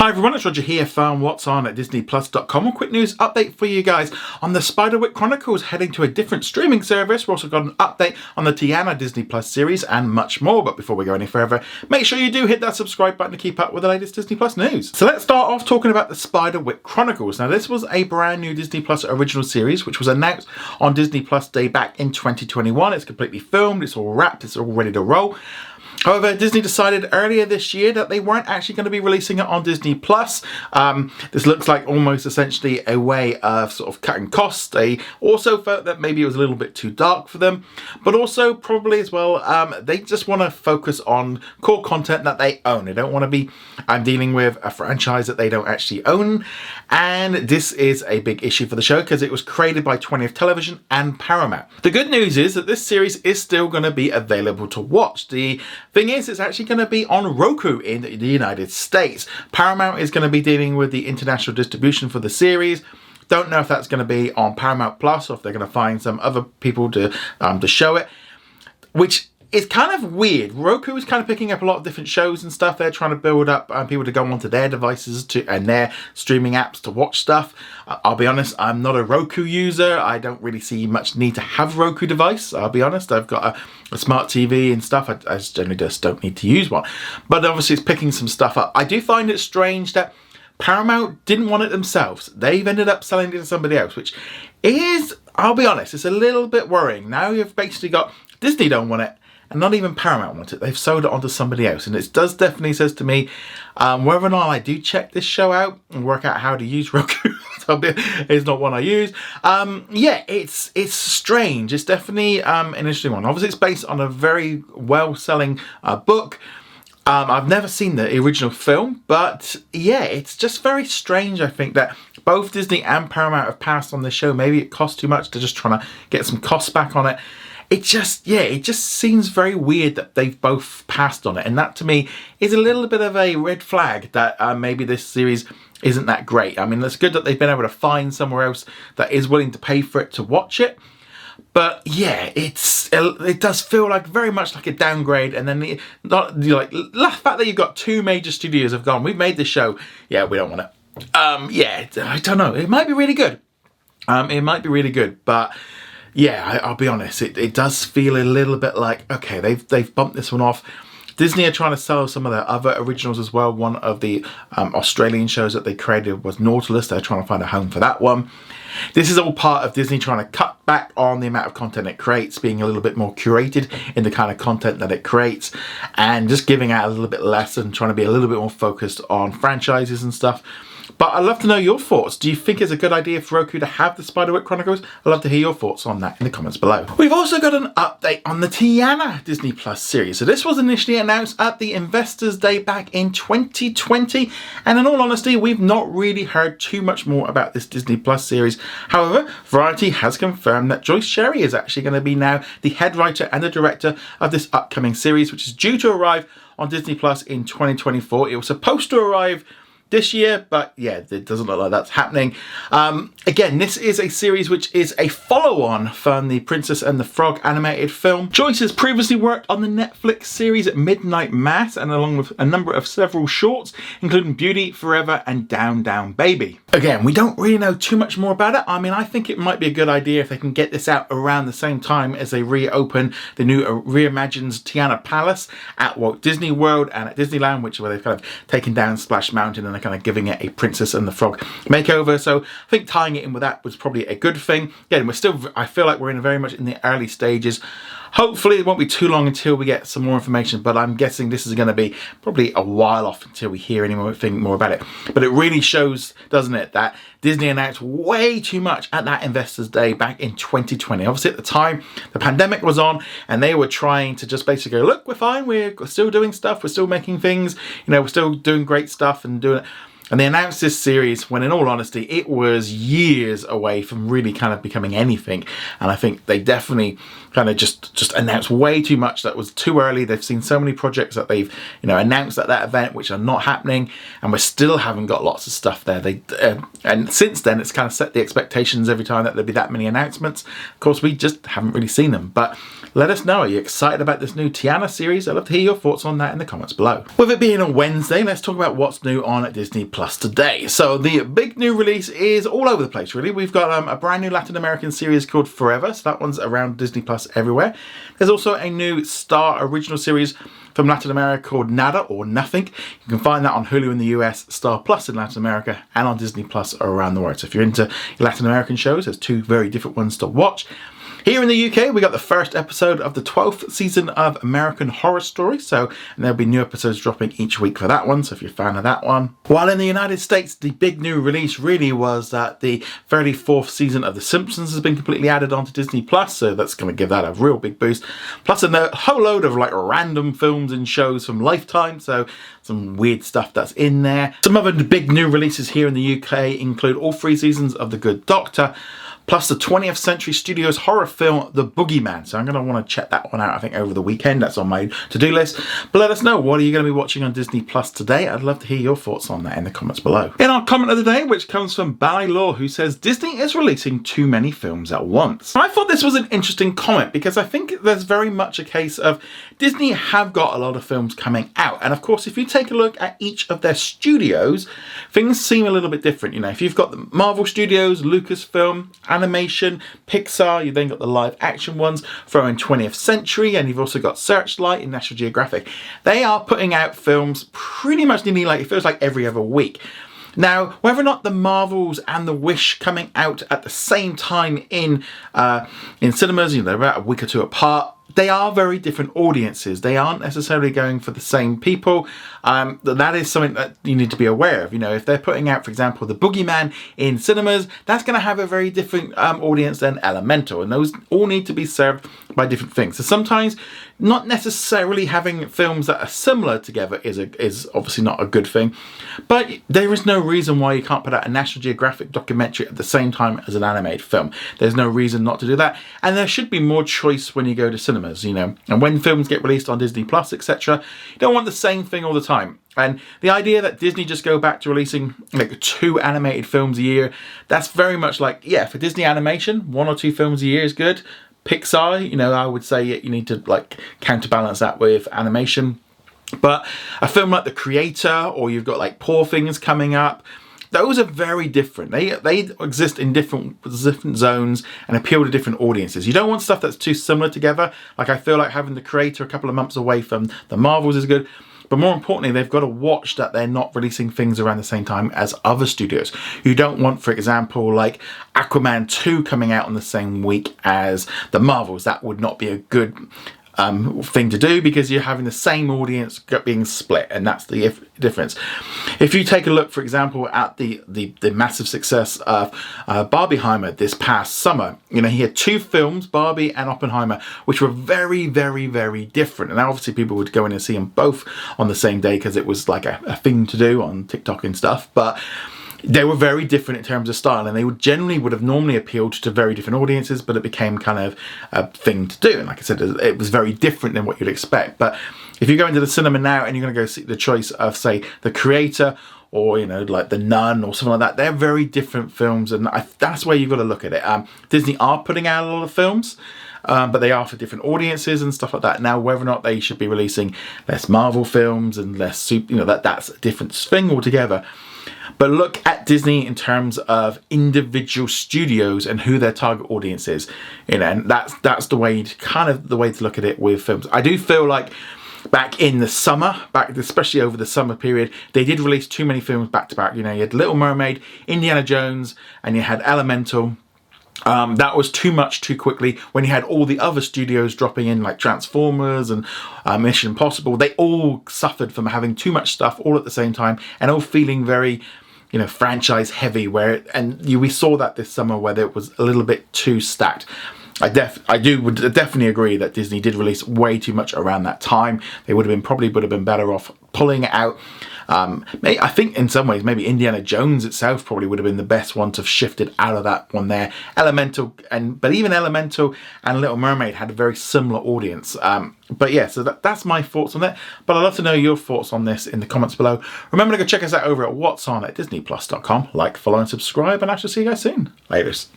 Hi everyone, it's Roger here from What's On at DisneyPlus.com. A quick news update for you guys on the Spiderwick Chronicles heading to a different streaming service. We've also got an update on the Tiana Disney Plus series and much more. But before we go any further, make sure you do hit that subscribe button to keep up with the latest Disney Plus news. So let's start off talking about the Spiderwick Chronicles. Now, this was a brand new Disney Plus original series which was announced on Disney Plus Day back in 2021. It's completely filmed, it's all wrapped, it's all ready to roll. However, Disney decided earlier this year that they weren't actually going to be releasing it on Disney Plus. Um, this looks like almost essentially a way of sort of cutting costs. They also felt that maybe it was a little bit too dark for them, but also probably as well, um, they just want to focus on core content that they own. They don't want to be I'm dealing with a franchise that they don't actually own, and this is a big issue for the show because it was created by 20th Television and Paramount. The good news is that this series is still going to be available to watch. The Thing is, it's actually going to be on Roku in the United States. Paramount is going to be dealing with the international distribution for the series. Don't know if that's going to be on Paramount Plus or if they're going to find some other people to um, to show it. Which it's kind of weird. Roku is kind of picking up a lot of different shows and stuff. They're trying to build up um, people to go onto their devices to and their streaming apps to watch stuff. I'll be honest, I'm not a Roku user. I don't really see much need to have Roku device. I'll be honest. I've got a, a smart TV and stuff. I, I generally just don't need to use one. But obviously, it's picking some stuff up. I do find it strange that. Paramount didn't want it themselves. They've ended up selling it to somebody else, which is, I'll be honest, it's a little bit worrying. Now you've basically got Disney don't want it, and not even Paramount want it. They've sold it on to somebody else, and it does definitely says to me um, whether or not I do check this show out and work out how to use Roku. it's not one I use. Um, yeah, it's it's strange. It's definitely um, an interesting one. Obviously, it's based on a very well-selling uh, book. Um, I've never seen the original film, but yeah, it's just very strange. I think that both Disney and Paramount have passed on this show. Maybe it cost too much. They're just trying to get some costs back on it it just yeah it just seems very weird that they've both passed on it and that to me is a little bit of a red flag that uh, maybe this series isn't that great i mean it's good that they've been able to find somewhere else that is willing to pay for it to watch it but yeah, it's it does feel like very much like a downgrade, and then the, not like the fact that you've got two major studios have gone. We've made this show, yeah, we don't want it. Um, yeah, I don't know. It might be really good. Um, it might be really good, but yeah, I, will be honest, it, it does feel a little bit like okay, they've they've bumped this one off. Disney are trying to sell some of their other originals as well. One of the um, Australian shows that they created was Nautilus. They're trying to find a home for that one. This is all part of Disney trying to cut back on the amount of content it creates, being a little bit more curated in the kind of content that it creates, and just giving out a little bit less and trying to be a little bit more focused on franchises and stuff. But I'd love to know your thoughts. Do you think it's a good idea for Roku to have the Spiderwick Chronicles? I'd love to hear your thoughts on that in the comments below. We've also got an update on the Tiana Disney Plus series. So this was initially announced at the Investors Day back in 2020. And in all honesty, we've not really heard too much more about this Disney Plus series. However, Variety has confirmed that Joyce Sherry is actually going to be now the head writer and the director of this upcoming series, which is due to arrive on Disney Plus in 2024. It was supposed to arrive this year, but yeah, it doesn't look like that's happening. Um, again, this is a series which is a follow-on from the Princess and the Frog animated film. Joyce has previously worked on the Netflix series Midnight Mass and along with a number of several shorts, including Beauty, Forever and Down Down Baby. Again, we don't really know too much more about it. I mean, I think it might be a good idea if they can get this out around the same time as they reopen the new uh, reimagined Tiana Palace at Walt Disney World and at Disneyland, which is where they've kind of taken down Splash Mountain and they're kind of giving it a Princess and the Frog makeover. So I think tying it in with that was probably a good thing. Again, we're still, I feel like we're in very much in the early stages. Hopefully it won't be too long until we get some more information, but I'm guessing this is going to be probably a while off until we hear anything more about it. But it really shows, doesn't it, that Disney announced way too much at that Investors Day back in 2020. Obviously at the time, the pandemic was on and they were trying to just basically go, look, we're fine, we're still doing stuff, we're still making things, you know, we're still doing great stuff and doing it and they announced this series when, in all honesty, it was years away from really kind of becoming anything. And I think they definitely kind of just just announced way too much that was too early. They've seen so many projects that they've you know announced at that event which are not happening, and we still haven't got lots of stuff there. They uh, and since then it's kind of set the expectations every time that there'll be that many announcements. Of course, we just haven't really seen them. But Let us know. Are you excited about this new Tiana series? I'd love to hear your thoughts on that in the comments below. With it being a Wednesday, let's talk about what's new on Disney Plus today. So the big new release is all over the place, really. We've got um, a brand new Latin American series called Forever. So that one's around Disney Plus everywhere. There's also a new Star original series from Latin America called Nada or Nothing. You can find that on Hulu in the US, Star Plus in Latin America, and on Disney Plus around the world. So if you're into Latin American shows, there's two very different ones to watch. Here in the UK, we got the first episode of the 12th season of American Horror Story, so and there'll be new episodes dropping each week for that one, so if you're a fan of that one. While in the United States, the big new release really was that the 34th season of The Simpsons has been completely added onto Disney Plus, so that's going to give that a real big boost. Plus a whole load of like random films and shows from Lifetime, so some weird stuff that's in there. Some other big new releases here in the UK include all three seasons of The Good Doctor, plus the 20th Century Studios horror film The Boogeyman. So I'm going to want to check that one out, I think, over the weekend. That's on my to-do list. But let us know, what are you going to be watching on Disney Plus today? I'd love to hear your thoughts on that in the comments below. In our comment of the day, which comes from Bally Law, who says, Disney is releasing too many films at once. I thought this was an interesting comment because I think there's very much a case of Disney have got a lot of films coming out. And of course, if you take a look at each of their studios, things seem a little bit different. You know, if you've got the Marvel Studios, Lucasfilm, and animation, Pixar, you've then got the live action ones, throw in 20th Century, and you've also got Searchlight and National Geographic. They are putting out films pretty much nearly like, it feels like every other week. Now, whether or not the Marvels and the Wish coming out at the same time in uh, in cinemas, you know, they're about a week or two apart, they are very different audiences. They aren't necessarily going for the same people. Um, that is something that you need to be aware of. You know, if they're putting out, for example, The Boogeyman in cinemas, that's going to have a very different um, audience than Elemental, and those all need to be served by different things. So sometimes, not necessarily having films that are similar together is a, is obviously not a good thing, but there is no reason why you can't put out a National Geographic documentary at the same time as an animated film. There's no reason not to do that, and there should be more choice when you go to cinemas. You know, and when films get released on Disney Plus, etc., you don't want the same thing all the time. And the idea that Disney just go back to releasing like two animated films a year, that's very much like, yeah, for Disney animation, one or two films a year is good. Pixar, you know, I would say you need to like counterbalance that with animation. But a film like The Creator, or you've got like Poor Things coming up, those are very different. They they exist in different different zones and appeal to different audiences. You don't want stuff that's too similar together. Like I feel like having the creator a couple of months away from the Marvels is good. But more importantly, they've got to watch that they're not releasing things around the same time as other studios. You don't want, for example, like Aquaman 2 coming out on the same week as the Marvels. That would not be a good um, thing to do because you're having the same audience being split, and that's the if difference. If you take a look, for example, at the the, the massive success of uh, Barbieheimer this past summer, you know he had two films, Barbie and Oppenheimer, which were very, very, very different. And obviously, people would go in and see them both on the same day because it was like a, a thing to do on TikTok and stuff. But they were very different in terms of style and they would generally would have normally appealed to very different audiences but it became kind of a thing to do and like i said it was very different than what you'd expect but if you go into the cinema now and you're going to go see the choice of say the creator or you know like the nun or something like that they're very different films and I, that's where you've got to look at it um, disney are putting out a lot of films um, but they are for different audiences and stuff like that. Now, whether or not they should be releasing less Marvel films and less, you know, that that's a different thing altogether. But look at Disney in terms of individual studios and who their target audience is. You know, and that's that's the way to, kind of the way to look at it with films. I do feel like back in the summer, back especially over the summer period, they did release too many films back to back. You know, you had Little Mermaid, Indiana Jones, and you had Elemental. Um, that was too much too quickly when you had all the other studios dropping in like Transformers and uh, Mission Impossible. They all suffered from having too much stuff all at the same time and all feeling very you know, franchise heavy where, and you, we saw that this summer where it was a little bit too stacked. I def I do would definitely agree that Disney did release way too much around that time. They would have been probably would have been better off pulling it out um, I think in some ways maybe Indiana Jones itself probably would have been the best one to have shifted out of that one there. Elemental and but even Elemental and Little Mermaid had a very similar audience. Um, but yeah, so that, that's my thoughts on that. But I'd love to know your thoughts on this in the comments below. Remember to go check us out over at what's on at disneyplus.com. Like, follow, and subscribe, and I shall see you guys soon. Laters.